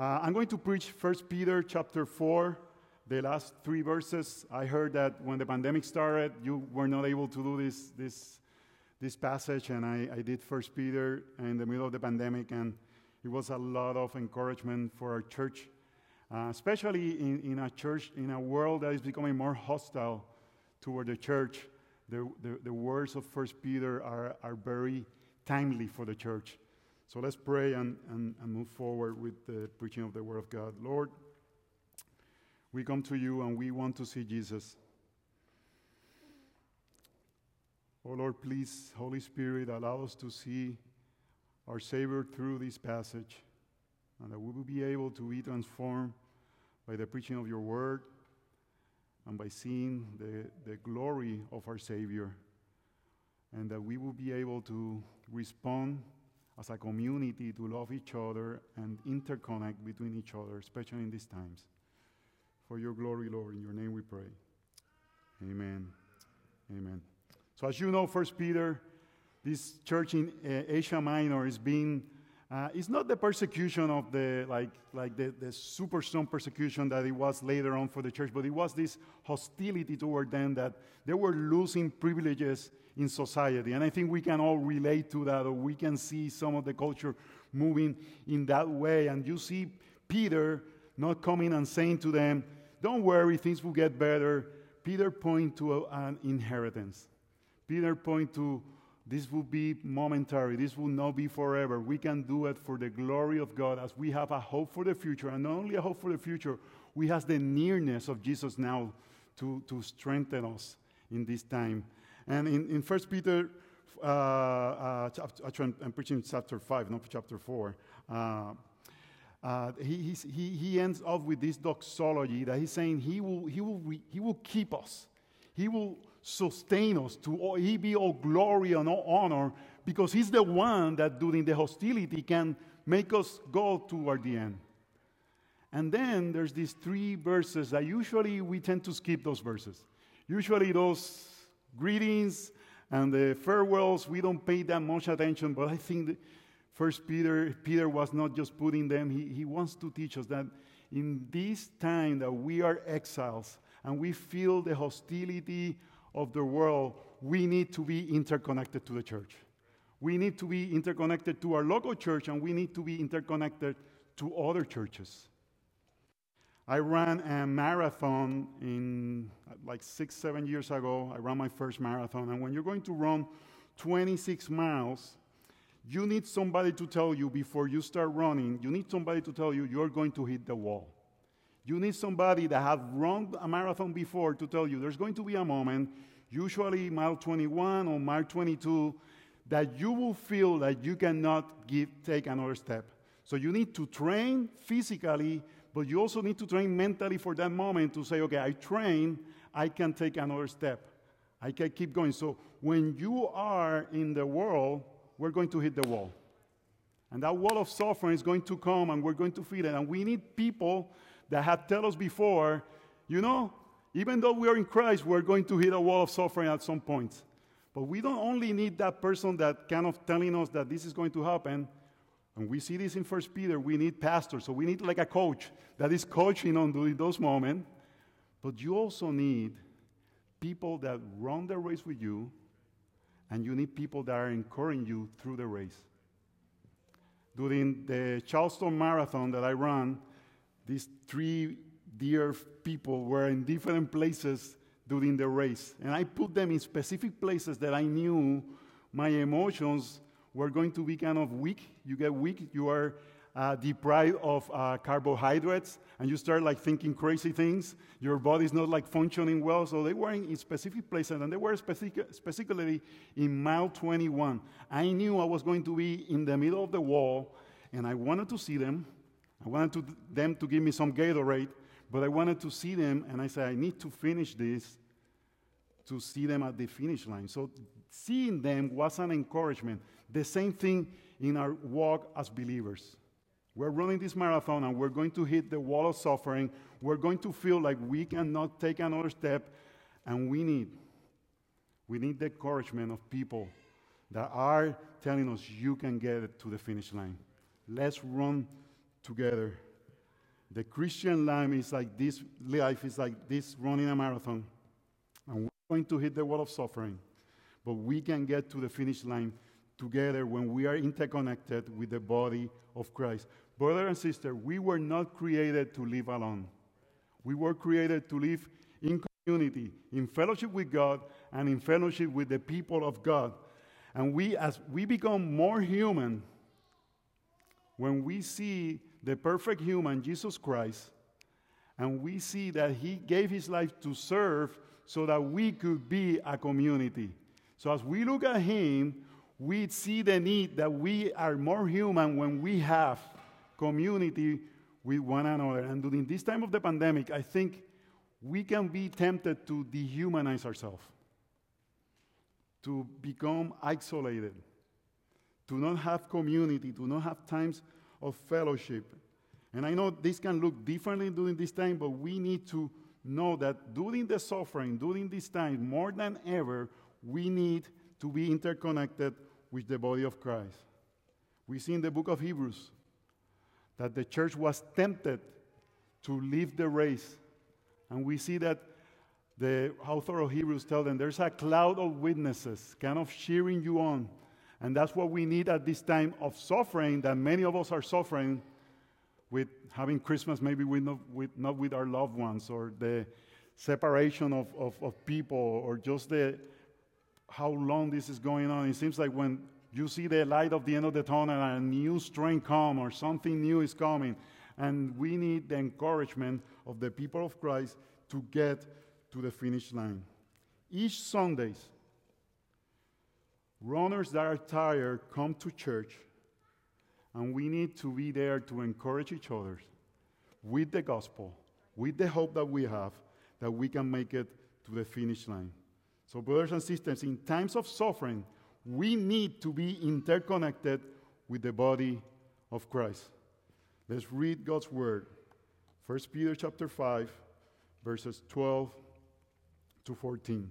Uh, I'm going to preach 1 Peter chapter 4, the last three verses. I heard that when the pandemic started, you were not able to do this, this, this passage, and I, I did 1 Peter in the middle of the pandemic, and it was a lot of encouragement for our church, uh, especially in, in a church, in a world that is becoming more hostile toward the church. The, the, the words of 1 Peter are, are very timely for the church. So let's pray and, and, and move forward with the preaching of the Word of God. Lord, we come to you and we want to see Jesus. Oh Lord, please, Holy Spirit, allow us to see our Savior through this passage and that we will be able to be transformed by the preaching of your Word and by seeing the, the glory of our Savior and that we will be able to respond as a community to love each other and interconnect between each other, especially in these times. For your glory, Lord, in your name we pray. Amen. Amen. So, as you know, First Peter, this church in uh, Asia Minor is being. Uh, it's not the persecution of the like like the, the super strong persecution that it was later on for the church, but it was this hostility toward them that they were losing privileges in society. And I think we can all relate to that, or we can see some of the culture moving in that way. And you see Peter not coming and saying to them, Don't worry, things will get better. Peter point to an inheritance. Peter point to this will be momentary. This will not be forever. We can do it for the glory of God as we have a hope for the future. And not only a hope for the future, we have the nearness of Jesus now to, to strengthen us in this time. And in, in 1 Peter, uh, uh, actually, I'm preaching chapter 5, not chapter 4. Uh, uh, he, he, he ends up with this doxology that he's saying he will, he will, he will keep us. He will sustain us. To he be all glory and all honor because he's the one that during the hostility can make us go toward the end. And then there's these three verses that usually we tend to skip those verses. Usually those greetings and the farewells, we don't pay that much attention, but I think First Peter, Peter was not just putting them, he, he wants to teach us that in this time that we are exiles and we feel the hostility of the world, we need to be interconnected to the church. We need to be interconnected to our local church and we need to be interconnected to other churches. I ran a marathon in like six, seven years ago. I ran my first marathon. And when you're going to run 26 miles, you need somebody to tell you before you start running, you need somebody to tell you you're going to hit the wall. You need somebody that have run a marathon before to tell you there's going to be a moment, usually mile 21 or mile 22, that you will feel that you cannot give, take another step. So you need to train physically but you also need to train mentally for that moment to say, okay, I train, I can take another step. I can keep going. So when you are in the world, we're going to hit the wall. And that wall of suffering is going to come and we're going to feel it. And we need people that have told us before, you know, even though we are in Christ, we're going to hit a wall of suffering at some point. But we don't only need that person that kind of telling us that this is going to happen. And we see this in First Peter. We need pastors, so we need like a coach that is coaching on during those moments. But you also need people that run the race with you, and you need people that are encouraging you through the race. During the Charleston Marathon that I ran, these three dear people were in different places during the race. And I put them in specific places that I knew my emotions were going to be kind of weak. You get weak, you are uh, deprived of uh, carbohydrates, and you start like thinking crazy things. Your body's not like functioning well. So they were in specific places, and they were specific, specifically in mile 21. I knew I was going to be in the middle of the wall, and I wanted to see them. I wanted to, them to give me some Gatorade, but I wanted to see them, and I said, I need to finish this to see them at the finish line. So seeing them was an encouragement. The same thing in our walk as believers. We're running this marathon and we're going to hit the wall of suffering. We're going to feel like we cannot take another step, and we need we need the encouragement of people that are telling us you can get to the finish line. Let's run together. The Christian life is like this life is like this running a marathon. And we're going to hit the wall of suffering. But we can get to the finish line together when we are interconnected with the body of Christ. Brother and sister, we were not created to live alone. We were created to live in community, in fellowship with God, and in fellowship with the people of God. And we, as we become more human, when we see the perfect human, Jesus Christ, and we see that he gave his life to serve so that we could be a community. So as we look at him, we see the need that we are more human when we have community with one another. And during this time of the pandemic, I think we can be tempted to dehumanize ourselves, to become isolated, to not have community, to not have times of fellowship. And I know this can look differently during this time, but we need to know that during the suffering, during this time, more than ever, we need to be interconnected with the body of Christ. We see in the book of Hebrews that the church was tempted to leave the race. And we see that the author of Hebrews tells them there's a cloud of witnesses kind of cheering you on. And that's what we need at this time of suffering that many of us are suffering with having Christmas maybe with not, with, not with our loved ones or the separation of, of, of people or just the how long this is going on. It seems like when you see the light of the end of the tunnel and a new strength come or something new is coming. And we need the encouragement of the people of Christ to get to the finish line. Each Sundays, runners that are tired come to church, and we need to be there to encourage each other with the gospel, with the hope that we have that we can make it to the finish line. So, brothers and sisters, in times of suffering, we need to be interconnected with the body of Christ. Let's read God's word. 1 Peter chapter 5, verses 12 to 14.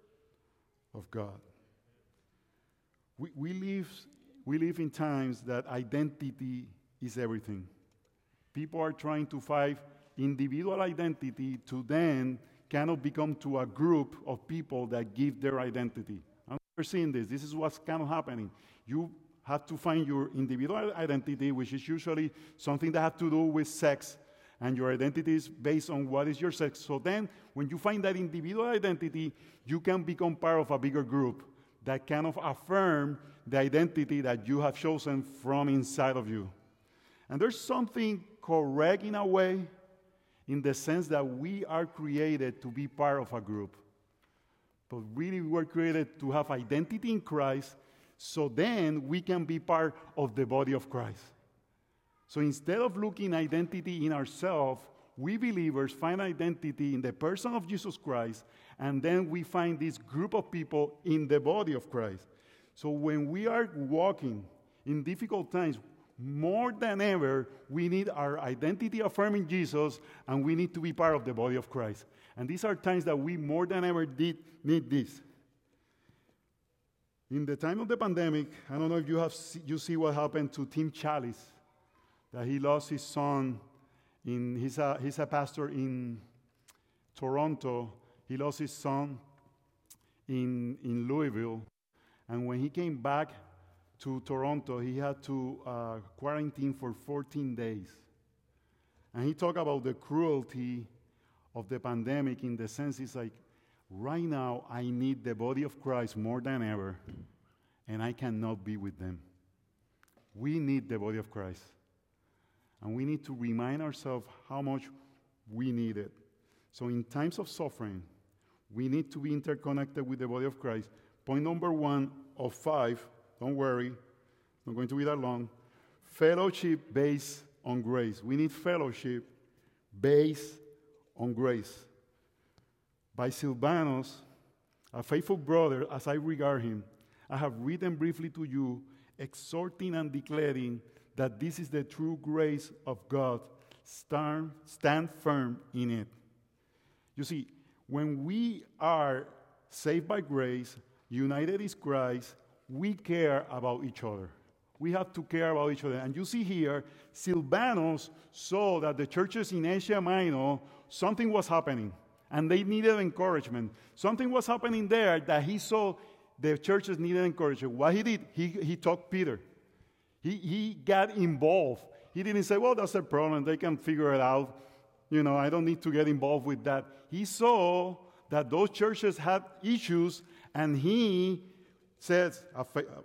of God. We, we, live, we live in times that identity is everything. People are trying to find individual identity to then cannot become to a group of people that give their identity. I'm seeing this. This is what's kind of happening. You have to find your individual identity, which is usually something that has to do with sex, and your identity is based on what is your sex. So then, when you find that individual identity, you can become part of a bigger group that kind of affirm the identity that you have chosen from inside of you. And there's something correct in a way in the sense that we are created to be part of a group. But really, we were created to have identity in Christ, so then we can be part of the body of Christ. So instead of looking identity in ourselves, we believers find identity in the person of Jesus Christ, and then we find this group of people in the body of Christ. So when we are walking in difficult times, more than ever, we need our identity affirming Jesus and we need to be part of the body of Christ. And these are times that we more than ever did need this. In the time of the pandemic, I don't know if you have you see what happened to Tim Challies, that he lost his son. In he's a he's a pastor in Toronto. He lost his son in in Louisville, and when he came back to Toronto, he had to uh, quarantine for 14 days. And he talked about the cruelty of the pandemic in the sense it's like, right now, I need the body of Christ more than ever, and I cannot be with them. We need the body of Christ. And we need to remind ourselves how much we need it. So, in times of suffering, we need to be interconnected with the body of Christ. Point number one of five don't worry, not going to be that long. Fellowship based on grace. We need fellowship based on grace. By Silvanus, a faithful brother, as I regard him, I have written briefly to you, exhorting and declaring that this is the true grace of God. Stand, stand firm in it. You see, when we are saved by grace, united in Christ, we care about each other. We have to care about each other. And you see here, Silvanus saw that the churches in Asia Minor, something was happening, and they needed encouragement. Something was happening there that he saw the churches needed encouragement. What he did, he, he talked Peter. He, he got involved. He didn't say, well, that's a problem. They can figure it out. You know, I don't need to get involved with that. He saw that those churches had issues, and he says,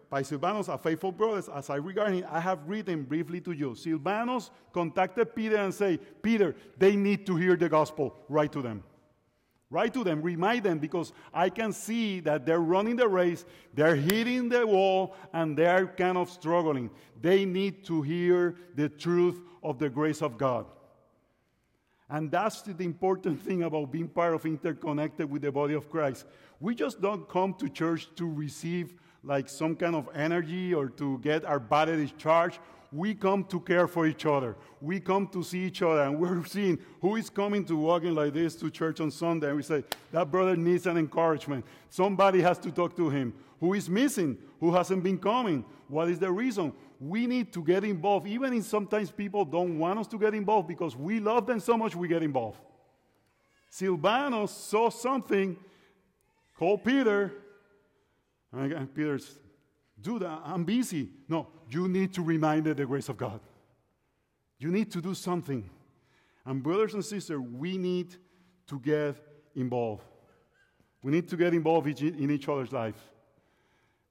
by Silvanus, a faithful brothers, as I regard him, I have written briefly to you. Silvanus contacted Peter and say, Peter, they need to hear the gospel. Write to them. Write to them, remind them, because I can see that they're running the race, they're hitting the wall, and they're kind of struggling. They need to hear the truth of the grace of God. And that's the important thing about being part of interconnected with the body of Christ. We just don't come to church to receive like some kind of energy or to get our body discharged we come to care for each other. We come to see each other, and we're seeing who is coming to walking like this to church on Sunday. And we say, that brother needs an encouragement. Somebody has to talk to him. Who is missing? Who hasn't been coming? What is the reason? We need to get involved, even if sometimes people don't want us to get involved because we love them so much we get involved. Silvanus saw something, called Peter, and Peter's dude, I'm busy. No, you need to remind the grace of God. You need to do something. And, brothers and sisters, we need to get involved. We need to get involved in each other's life.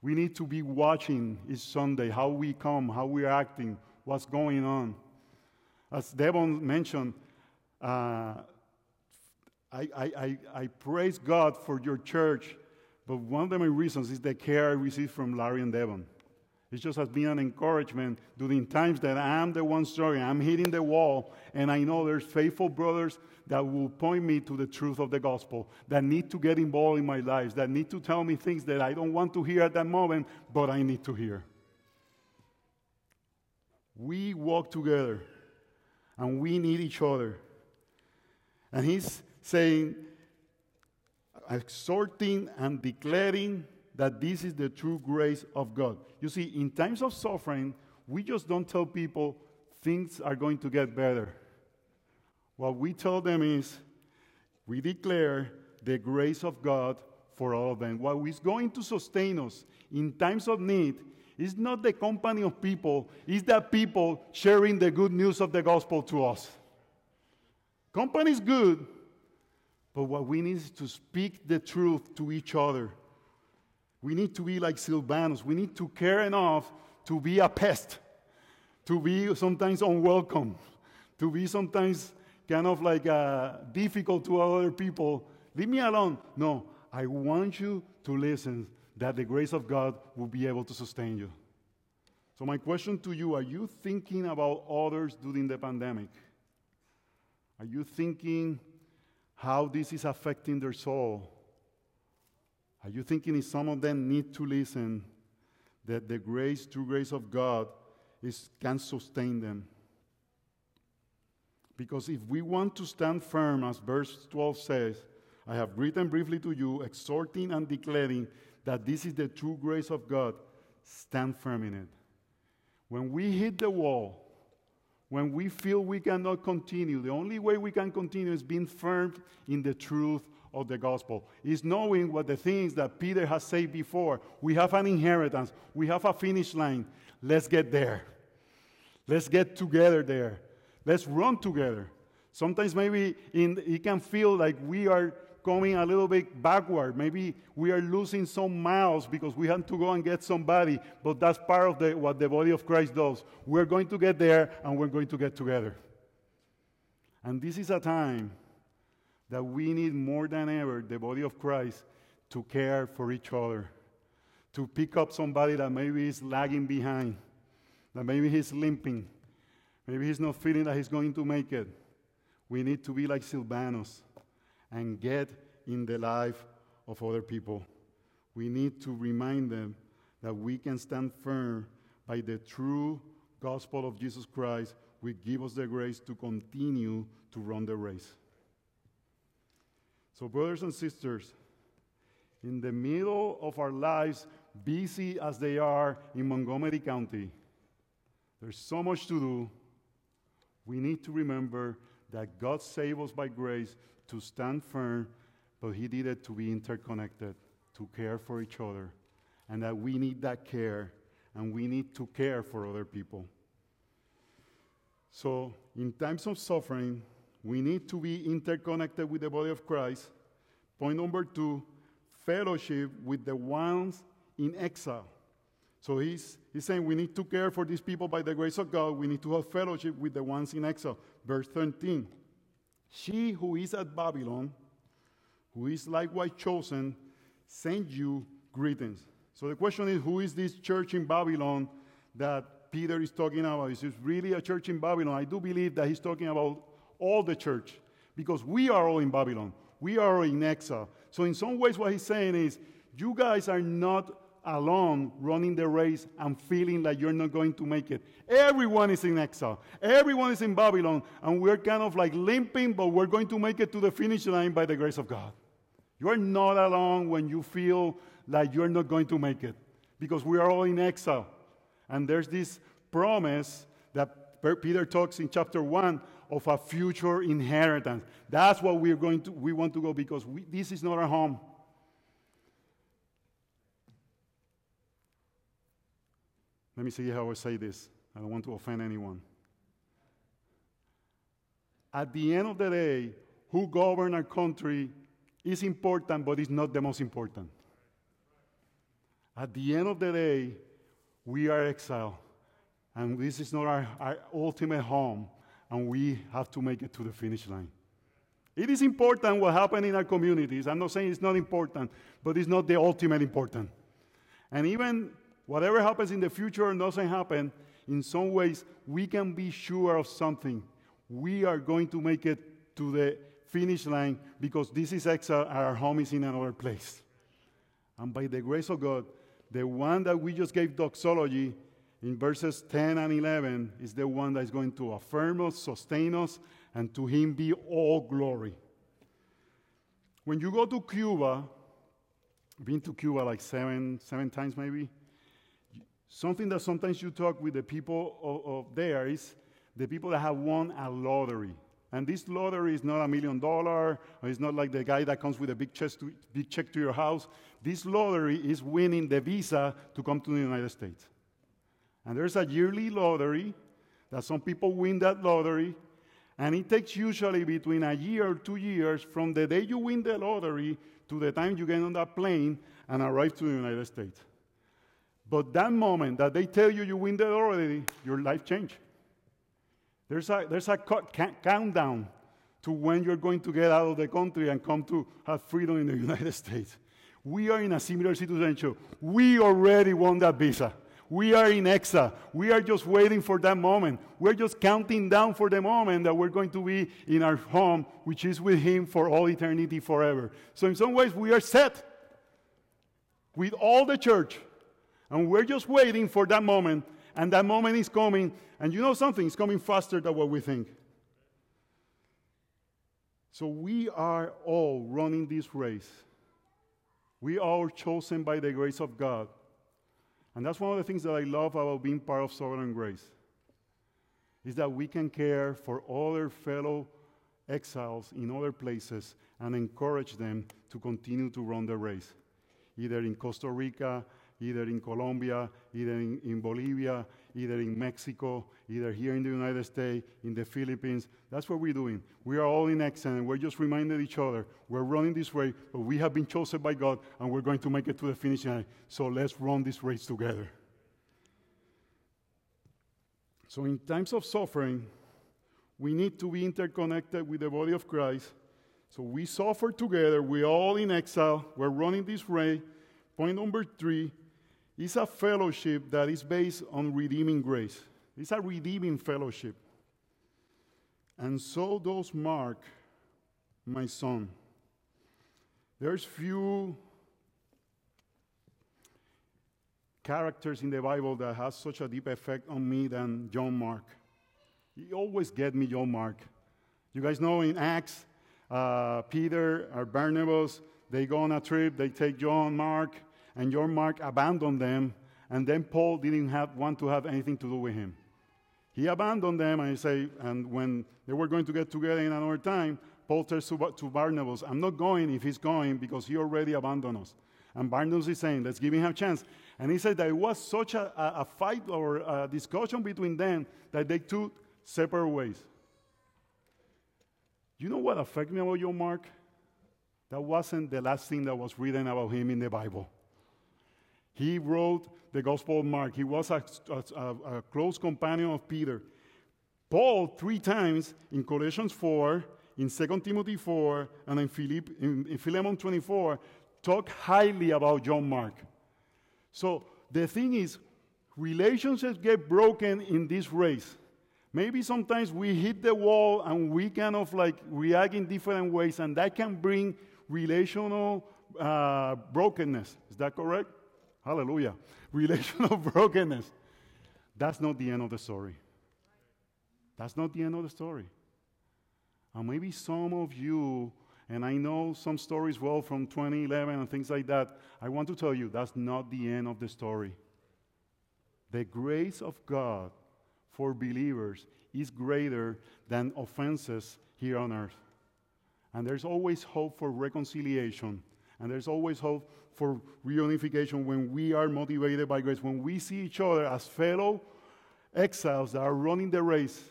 We need to be watching each Sunday how we come, how we're acting, what's going on. As Devon mentioned, uh, I, I, I praise God for your church but one of the main reasons is the care I received from Larry and Devon. It just has been an encouragement during times that I'm the one struggling, I'm hitting the wall, and I know there's faithful brothers that will point me to the truth of the gospel, that need to get involved in my life, that need to tell me things that I don't want to hear at that moment, but I need to hear. We walk together, and we need each other. And he's saying, exhorting and declaring that this is the true grace of God. You see, in times of suffering, we just don't tell people things are going to get better. What we tell them is we declare the grace of God for all of them. What is going to sustain us in times of need is not the company of people, it's that people sharing the good news of the gospel to us. Company is good, but what we need is to speak the truth to each other. We need to be like Silvanus. We need to care enough to be a pest, to be sometimes unwelcome, to be sometimes kind of like uh, difficult to other people. Leave me alone. No, I want you to listen that the grace of God will be able to sustain you. So, my question to you are you thinking about others during the pandemic? Are you thinking how this is affecting their soul. Are you thinking if some of them need to listen that the grace, true grace of God, is, can sustain them? Because if we want to stand firm, as verse 12 says, I have written briefly to you, exhorting and declaring that this is the true grace of God, stand firm in it. When we hit the wall, when we feel we cannot continue, the only way we can continue is being firm in the truth of the gospel. Is knowing what the things that Peter has said before. We have an inheritance, we have a finish line. Let's get there. Let's get together there. Let's run together. Sometimes maybe in, it can feel like we are going a little bit backward. Maybe we are losing some miles because we have to go and get somebody, but that's part of the, what the body of Christ does. We're going to get there and we're going to get together. And this is a time that we need more than ever, the body of Christ, to care for each other, to pick up somebody that maybe is lagging behind, that maybe he's limping. Maybe he's not feeling that he's going to make it. We need to be like Silvanus and get in the life of other people. We need to remind them that we can stand firm by the true gospel of Jesus Christ, which give us the grace to continue to run the race. So, brothers and sisters, in the middle of our lives, busy as they are in Montgomery County, there's so much to do. We need to remember that God saved us by grace to stand firm, but He did it to be interconnected, to care for each other, and that we need that care, and we need to care for other people. So, in times of suffering, we need to be interconnected with the body of Christ. Point number two fellowship with the ones in exile. So he's, he's saying we need to care for these people by the grace of God. We need to have fellowship with the ones in exile. Verse 13 She who is at Babylon, who is likewise chosen, send you greetings. So the question is who is this church in Babylon that Peter is talking about? Is this really a church in Babylon? I do believe that he's talking about all the church because we are all in Babylon. We are all in exile. So, in some ways, what he's saying is, you guys are not alone running the race and feeling like you're not going to make it. Everyone is in exile. Everyone is in Babylon, and we're kind of like limping, but we're going to make it to the finish line by the grace of God. You're not alone when you feel like you're not going to make it because we are all in exile. And there's this promise that Peter talks in chapter 1 of a future inheritance. That's what we're going to we want to go because we, this is not our home. Let me see how I say this. I don't want to offend anyone. At the end of the day, who govern our country is important, but it's not the most important. At the end of the day, we are exiled, and this is not our, our ultimate home, and we have to make it to the finish line. It is important what happened in our communities. I'm not saying it's not important, but it's not the ultimate important. And even Whatever happens in the future doesn't happen, in some ways, we can be sure of something. We are going to make it to the finish line because this is exile, our home is in another place. And by the grace of God, the one that we just gave doxology in verses 10 and 11 is the one that is going to affirm us, sustain us, and to Him be all glory. When you go to Cuba, been to Cuba like seven, seven times maybe. Something that sometimes you talk with the people of, of there is the people that have won a lottery. And this lottery is not a million dollar, it's not like the guy that comes with a big to, big check to your house. This lottery is winning the visa to come to the United States. And there's a yearly lottery that some people win that lottery, and it takes usually between a year or two years from the day you win the lottery to the time you get on that plane and arrive to the United States. But that moment that they tell you you win the lottery, your life change. There's a, there's a countdown to when you're going to get out of the country and come to have freedom in the United States. We are in a similar situation. We already won that visa. We are in EXA. We are just waiting for that moment. We're just counting down for the moment that we're going to be in our home, which is with Him for all eternity forever. So, in some ways, we are set with all the church and we're just waiting for that moment, and that moment is coming, and you know something, it's coming faster than what we think. So we are all running this race. We are chosen by the grace of God. And that's one of the things that I love about being part of Sovereign Grace. Is that we can care for other fellow exiles in other places and encourage them to continue to run the race, either in Costa Rica, either in Colombia, either in, in, Bolivia, either in Mexico, either here in the United States, in the Philippines. That's what we're doing. We are all in excellence. We're just reminding each other we're running this race, but we have been chosen by God and we're going to make it to the finish line. So let's run this race together. So, in times of suffering, we need to be interconnected with the body of Christ. So, we suffer together. We're all in exile. We're running this race. Point number three is a fellowship that is based on redeeming grace. It's a redeeming fellowship. And so does Mark, my son. There's few characters in the Bible that has such a deep effect on me than John Mark. He always get me John Mark. You guys know in Acts, uh, Peter or Barnabas, they go on a trip, they take John Mark, and your Mark abandoned them, and then Paul didn't have, want to have anything to do with him. He abandoned them, and he say, and when they were going to get together in another time, Paul tells to, to Barnabas, I'm not going if he's going because he already abandoned us. And Barnabas is saying, let's give him a chance. And he said that it was such a, a, a fight or a discussion between them that they took separate ways. You know what affected me about your Mark? That wasn't the last thing that was written about him in the Bible. He wrote the Gospel of Mark. He was a, a, a close companion of Peter. Paul, three times in Colossians 4, in 2 Timothy 4, and in, Philipp, in, in Philemon 24, talk highly about John Mark. So the thing is, relationships get broken in this race. Maybe sometimes we hit the wall and we kind of like react in different ways, and that can bring relational uh, brokenness. Is that correct? Hallelujah. Relational brokenness. That's not the end of the story. That's not the end of the story. And maybe some of you, and I know some stories well from 2011 and things like that, I want to tell you that's not the end of the story. The grace of God for believers is greater than offenses here on earth. And there's always hope for reconciliation. And there's always hope for reunification when we are motivated by grace, when we see each other as fellow exiles that are running the race.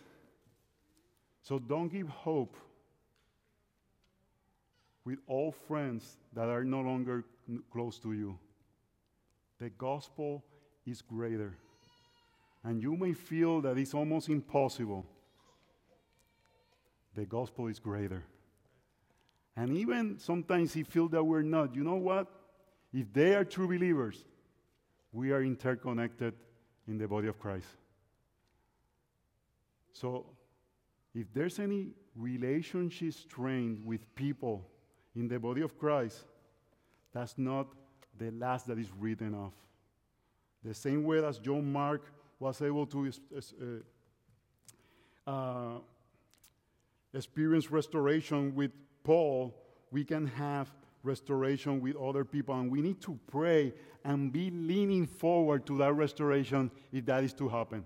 So don't give hope with all friends that are no longer close to you. The gospel is greater. And you may feel that it's almost impossible. The gospel is greater. And even sometimes you feel that we're not. You know what? If they are true believers, we are interconnected in the body of Christ. So, if there's any relationship strained with people in the body of Christ, that's not the last that is written off. The same way as John Mark was able to uh, uh, experience restoration with Paul, we can have restoration with other people. And we need to pray and be leaning forward to that restoration if that is to happen.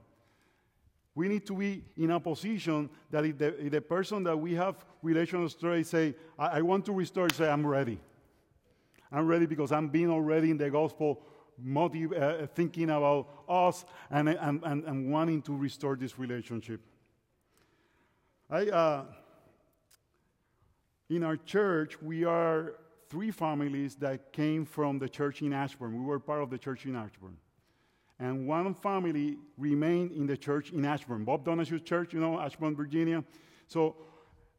We need to be in a position that if the, if the person that we have relational story say, I, I want to restore, say, I'm ready. I'm ready because I'm being already in the gospel, motive, uh, thinking about us and, and, and, and, wanting to restore this relationship. I, uh, in our church, we are three families that came from the church in Ashburn. We were part of the church in Ashburn. And one family remained in the church in Ashburn, Bob Donahue's church, you know, Ashburn, Virginia. So,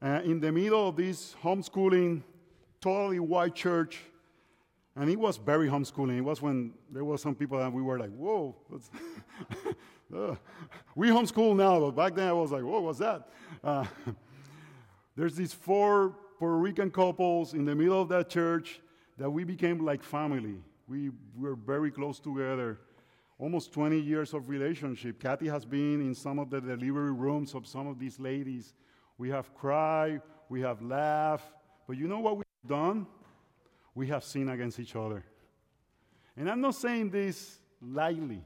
uh, in the middle of this homeschooling, totally white church, and it was very homeschooling. It was when there were some people that we were like, whoa, we homeschool now, but back then I was like, whoa, what's that? Uh, there's these four Puerto Rican couples in the middle of that church that we became like family. We were very close together. Almost 20 years of relationship. Kathy has been in some of the delivery rooms of some of these ladies. We have cried, we have laughed, but you know what we've done? We have sinned against each other. And I'm not saying this lightly.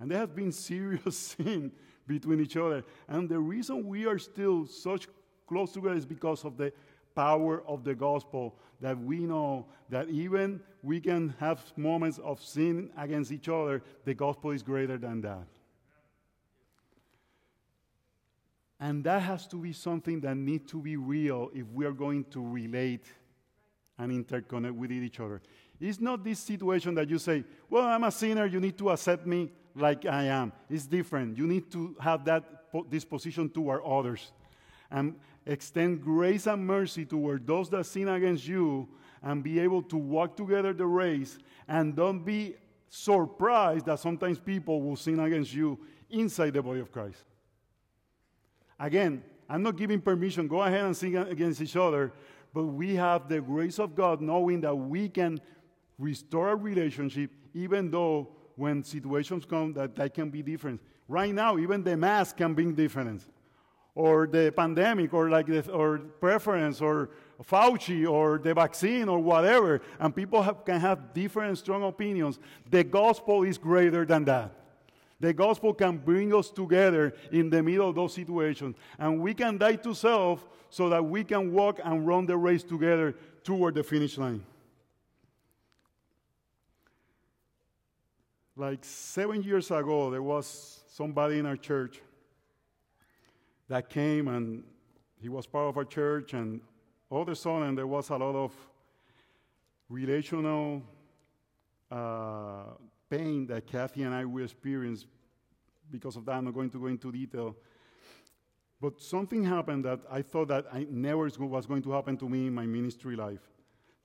And there has been serious sin between each other. And the reason we are still such close together is because of the power of the gospel that we know that even we can have moments of sin against each other, the gospel is greater than that. And that has to be something that needs to be real if we are going to relate and interconnect with each other. It's not this situation that you say, Well, I'm a sinner, you need to accept me like I am. It's different. You need to have that disposition toward others. And, extend grace and mercy toward those that sin against you and be able to walk together the race and don't be surprised that sometimes people will sin against you inside the body of Christ. Again, I'm not giving permission. Go ahead and sin against each other. But we have the grace of God knowing that we can restore a relationship even though when situations come that, that can be different. Right now, even the mask can bring difference. Or the pandemic, or like the, or preference, or Fauci, or the vaccine, or whatever. And people have, can have different strong opinions. The gospel is greater than that. The gospel can bring us together in the middle of those situations. And we can die to self so that we can walk and run the race together toward the finish line. Like seven years ago, there was somebody in our church that came and he was part of our church, and all of a sudden there was a lot of relational uh, pain that Kathy and I we experienced because of that. I'm not going to go into detail. But something happened that I thought that I never was going to happen to me in my ministry life.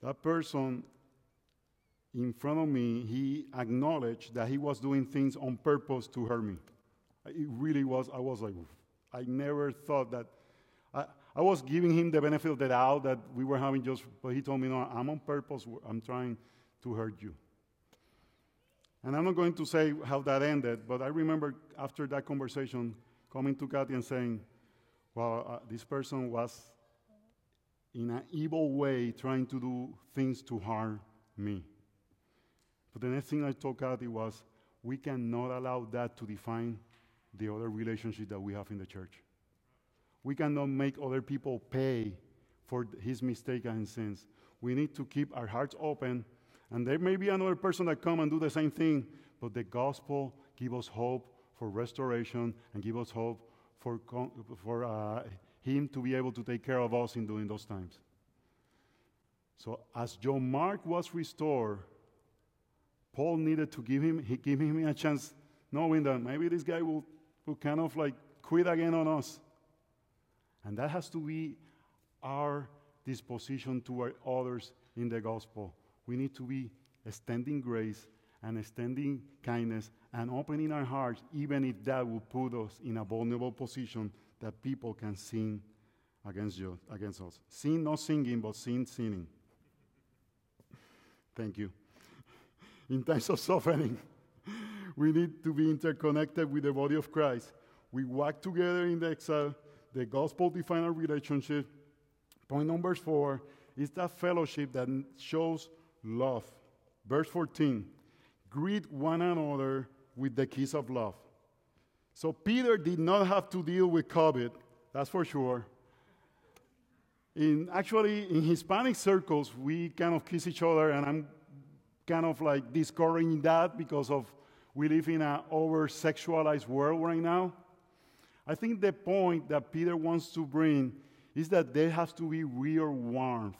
That person in front of me, he acknowledged that he was doing things on purpose to hurt me. It really was, I was like, I never thought that. I, I was giving him the benefit of the doubt that we were having just, but he told me, no, I'm on purpose, I'm trying to hurt you. And I'm not going to say how that ended, but I remember after that conversation coming to Kathy and saying, well, uh, this person was in an evil way trying to do things to harm me. But the next thing I told Kathy was, we cannot allow that to define the other relationship that we have in the church. We cannot make other people pay for his mistake and sins. We need to keep our hearts open and there may be another person that come and do the same thing, but the gospel give us hope for restoration and give us hope for, for uh, him to be able to take care of us in doing those times. So as John Mark was restored, Paul needed to give him, he give him a chance, knowing that maybe this guy will, will kind of like quit again on us. And that has to be our disposition toward others in the gospel we need to be extending grace and extending kindness and opening our hearts, even if that will put us in a vulnerable position that people can sin against you, against us. Sin not singing, but sin sinning. Thank you. In times of suffering, we need to be interconnected with the body of Christ. We walk together in the exile. The gospel defines our relationship. Point number four is that fellowship that shows love. Verse 14 greet one another with the kiss of love. So Peter did not have to deal with COVID, that's for sure. In actually in Hispanic circles, we kind of kiss each other, and I'm kind of like discouraging that because of we live in an over sexualized world right now. I think the point that Peter wants to bring is that there has to be real warmth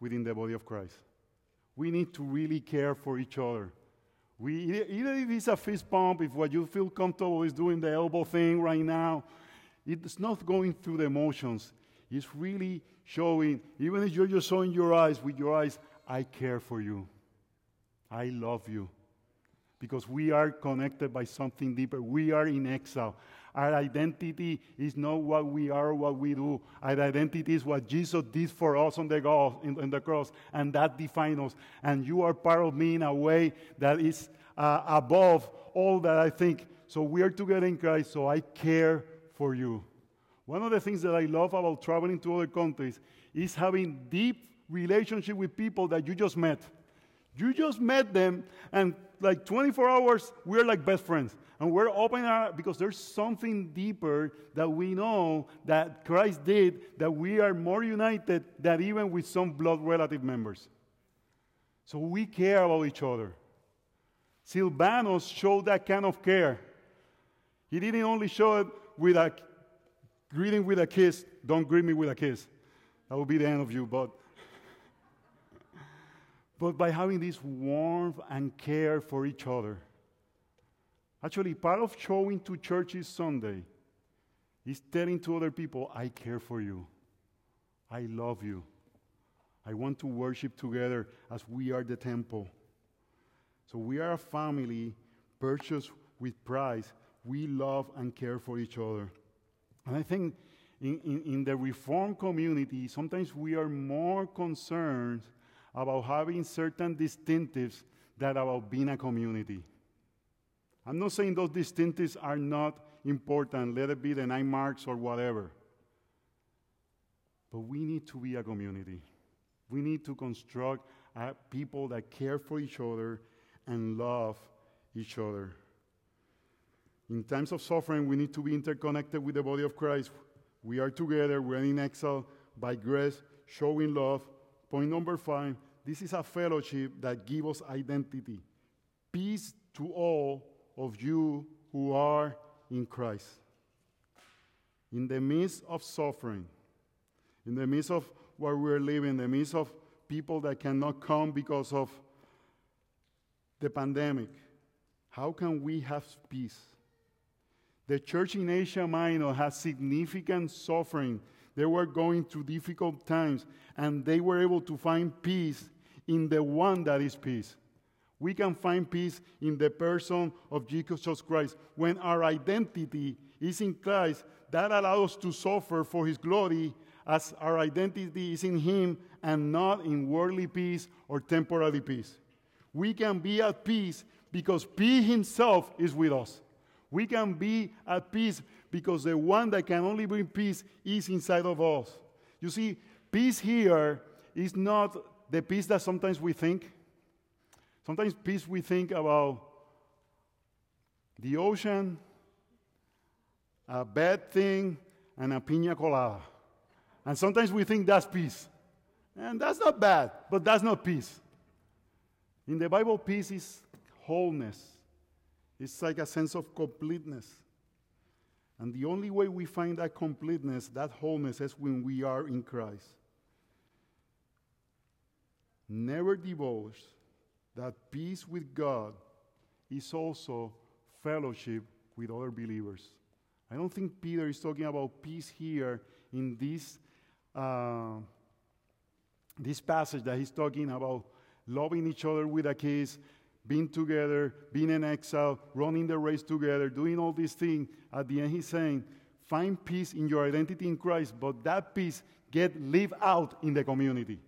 within the body of Christ we need to really care for each other. We, either if it's a fist pump, if what you feel comfortable is doing the elbow thing right now, it's not going through the emotions. It's really showing, even if you're just showing your eyes with your eyes, I care for you. I love you. Because we are connected by something deeper. We are in exile. Our identity is not what we are or what we do. Our identity is what Jesus did for us on the, in, in the cross, and that defines us. And you are part of me in a way that is uh, above all that I think. So we are together in Christ, so I care for you. One of the things that I love about traveling to other countries is having deep relationship with people that you just met. You just met them, and like 24 hours, we're like best friends. And we're open our, because there's something deeper that we know that Christ did, that we are more united than even with some blood relative members. So we care about each other. Silvanus showed that kind of care. He didn't only show it with a greeting with a kiss. Don't greet me with a kiss. That will be the end of you, but but by having this warmth and care for each other. Actually, part of showing to churches Sunday is telling to other people, I care for you. I love you. I want to worship together as we are the temple. So we are a family purchased with price. We love and care for each other. And I think in, in, in the Reformed community, sometimes we are more concerned about having certain distinctives than about being a community. I'm not saying those distinctives are not important, let it be the nine marks or whatever. But we need to be a community. We need to construct people that care for each other and love each other. In times of suffering, we need to be interconnected with the body of Christ. We are together, we're in exile by grace, showing love. Point number five this is a fellowship that gives us identity. Peace to all of you who are in Christ. In the midst of suffering, in the midst of where we're living, in the midst of people that cannot come because of the pandemic, how can we have peace? The church in Asia Minor has significant suffering. They were going through difficult times, and they were able to find peace in the one that is peace. We can find peace in the person of Jesus Christ. When our identity is in Christ, that allows us to suffer for his glory as our identity is in him and not in worldly peace or temporary peace. We can be at peace because peace himself is with us. We can be at peace because the one that can only bring peace is inside of us. You see, peace here is not the peace that sometimes we think. Sometimes peace we think about the ocean, a bad thing, and a pina colada. And sometimes we think that's peace. And that's not bad, but that's not peace. In the Bible, peace is wholeness, it's like a sense of completeness. And the only way we find that completeness, that wholeness, is when we are in Christ never divulge that peace with God is also fellowship with other believers. I don't think Peter is talking about peace here in this, uh, this passage that he's talking about loving each other with a kiss, being together, being in exile, running the race together, doing all these things. At the end, he's saying, find peace in your identity in Christ, but that peace get lived out in the community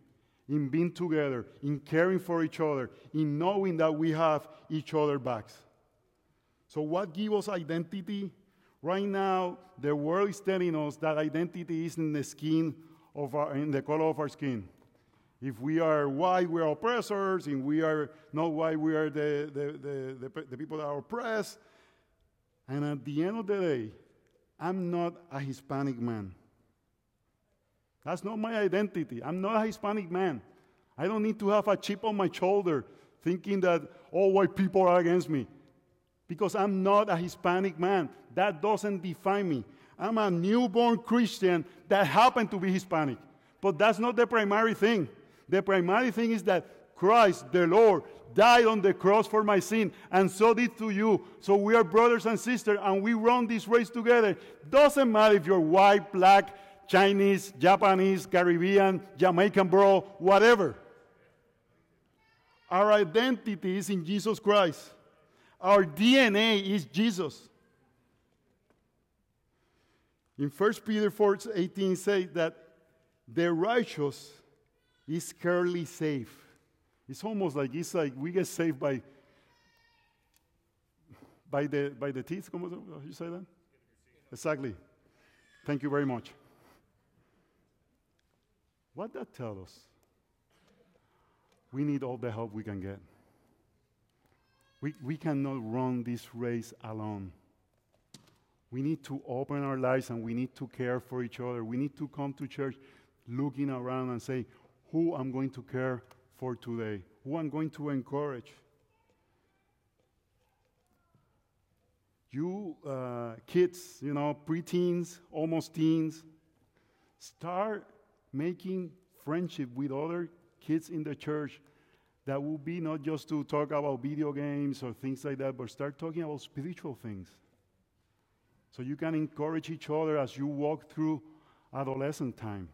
in being together, in caring for each other, in knowing that we have each other backs. So, what gives us identity? Right now, the world is telling us that identity is in the skin of our, in the color of our skin. If we are white, we are oppressors. If we are not white, we are the, the, the, the, the people that are oppressed. And at the end of the day, I'm not a Hispanic man. That's not my identity. I'm not a Hispanic man. I don't need to have a chip on my shoulder thinking that all white people are against me because I'm not a Hispanic man. That doesn't define me. I'm a newborn Christian that happened to be Hispanic. But that's not the primary thing. The primary thing is that Christ, the Lord, died on the cross for my sin, and so did to you. So we are brothers and sisters, and we run this race together. Doesn't matter if you're white, black, Chinese, Japanese, Caribbean, Jamaican bro, whatever. Our identity is in Jesus Christ. Our DNA is Jesus. In 1 Peter 4 18 says that the righteous is scarcely safe. It's almost like it's like we get saved by by the by the teeth. How you say that? Exactly. Thank you very much. What that tell us? We need all the help we can get. We, we cannot run this race alone. We need to open our lives and we need to care for each other. We need to come to church looking around and say, who I'm going to care for today? Who I'm going to encourage? You uh, kids, you know, preteens, almost teens, start making friendship with other kids in the church that will be not just to talk about video games or things like that, but start talking about spiritual things. So you can encourage each other as you walk through adolescent time.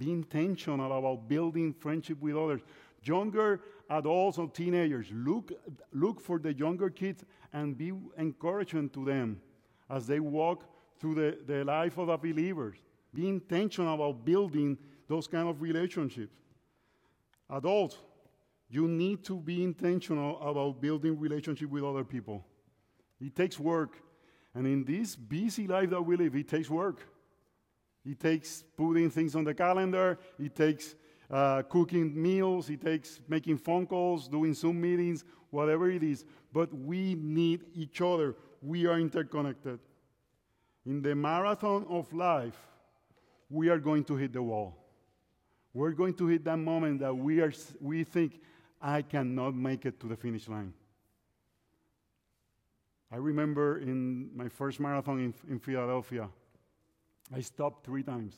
Be intentional about building friendship with others. Younger adults or teenagers, look, look for the younger kids and be encouragement to them as they walk through the, the life of the believers. Be intentional about building those kind of relationships. Adults, you need to be intentional about building relationship with other people. It takes work. And in this busy life that we live, it takes work. It takes putting things on the calendar. It takes uh, cooking meals. It takes making phone calls, doing Zoom meetings, whatever it is. But we need each other. We are interconnected. In the marathon of life, we are going to hit the wall. We're going to hit that moment that we, are, we think, I cannot make it to the finish line. I remember in my first marathon in, in Philadelphia, I stopped three times.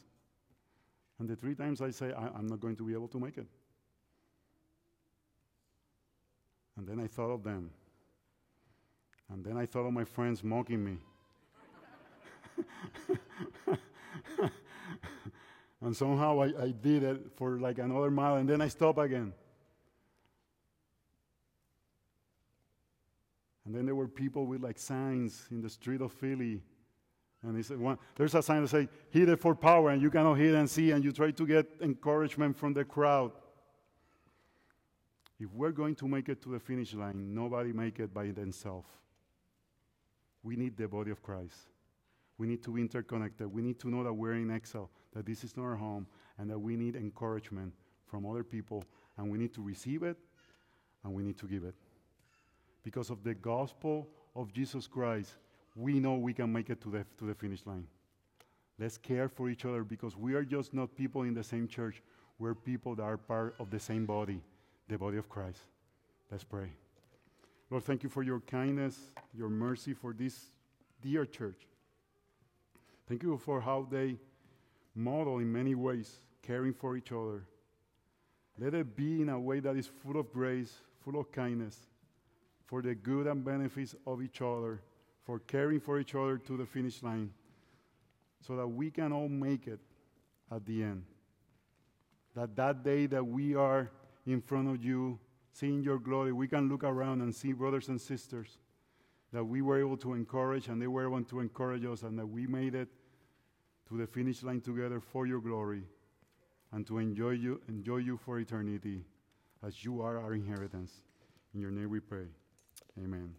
And the three times I say, I, am not going to be able to make it. And then I thought of them. And then I thought of my friends mocking me. and somehow I, I did it for like another mile, and then I stopped again. And then there were people with like signs in the street of Philly. And he said, one, there's a sign that says, hit it for power, and you cannot hear and see, and you try to get encouragement from the crowd. If we're going to make it to the finish line, nobody make it by themselves. We need the body of Christ. We need to be interconnected. We need to know that we're in exile, that this is not our home, and that we need encouragement from other people, and we need to receive it, and we need to give it. Because of the gospel of Jesus Christ, we know we can make it to the, to the finish line. Let's care for each other because we are just not people in the same church. We're people that are part of the same body, the body of Christ. Let's pray. Lord, thank you for your kindness, your mercy for this dear church. Thank you for how they model in many ways caring for each other. Let it be in a way that is full of grace, full of kindness, for the good and benefits of each other for caring for each other to the finish line so that we can all make it at the end. That that day that we are in front of you, seeing your glory, we can look around and see brothers and sisters that we were able to encourage and they were able to encourage us and that we made it to the finish line together for your glory and to enjoy you, enjoy you for eternity as you are our inheritance. In your name we pray. Amen.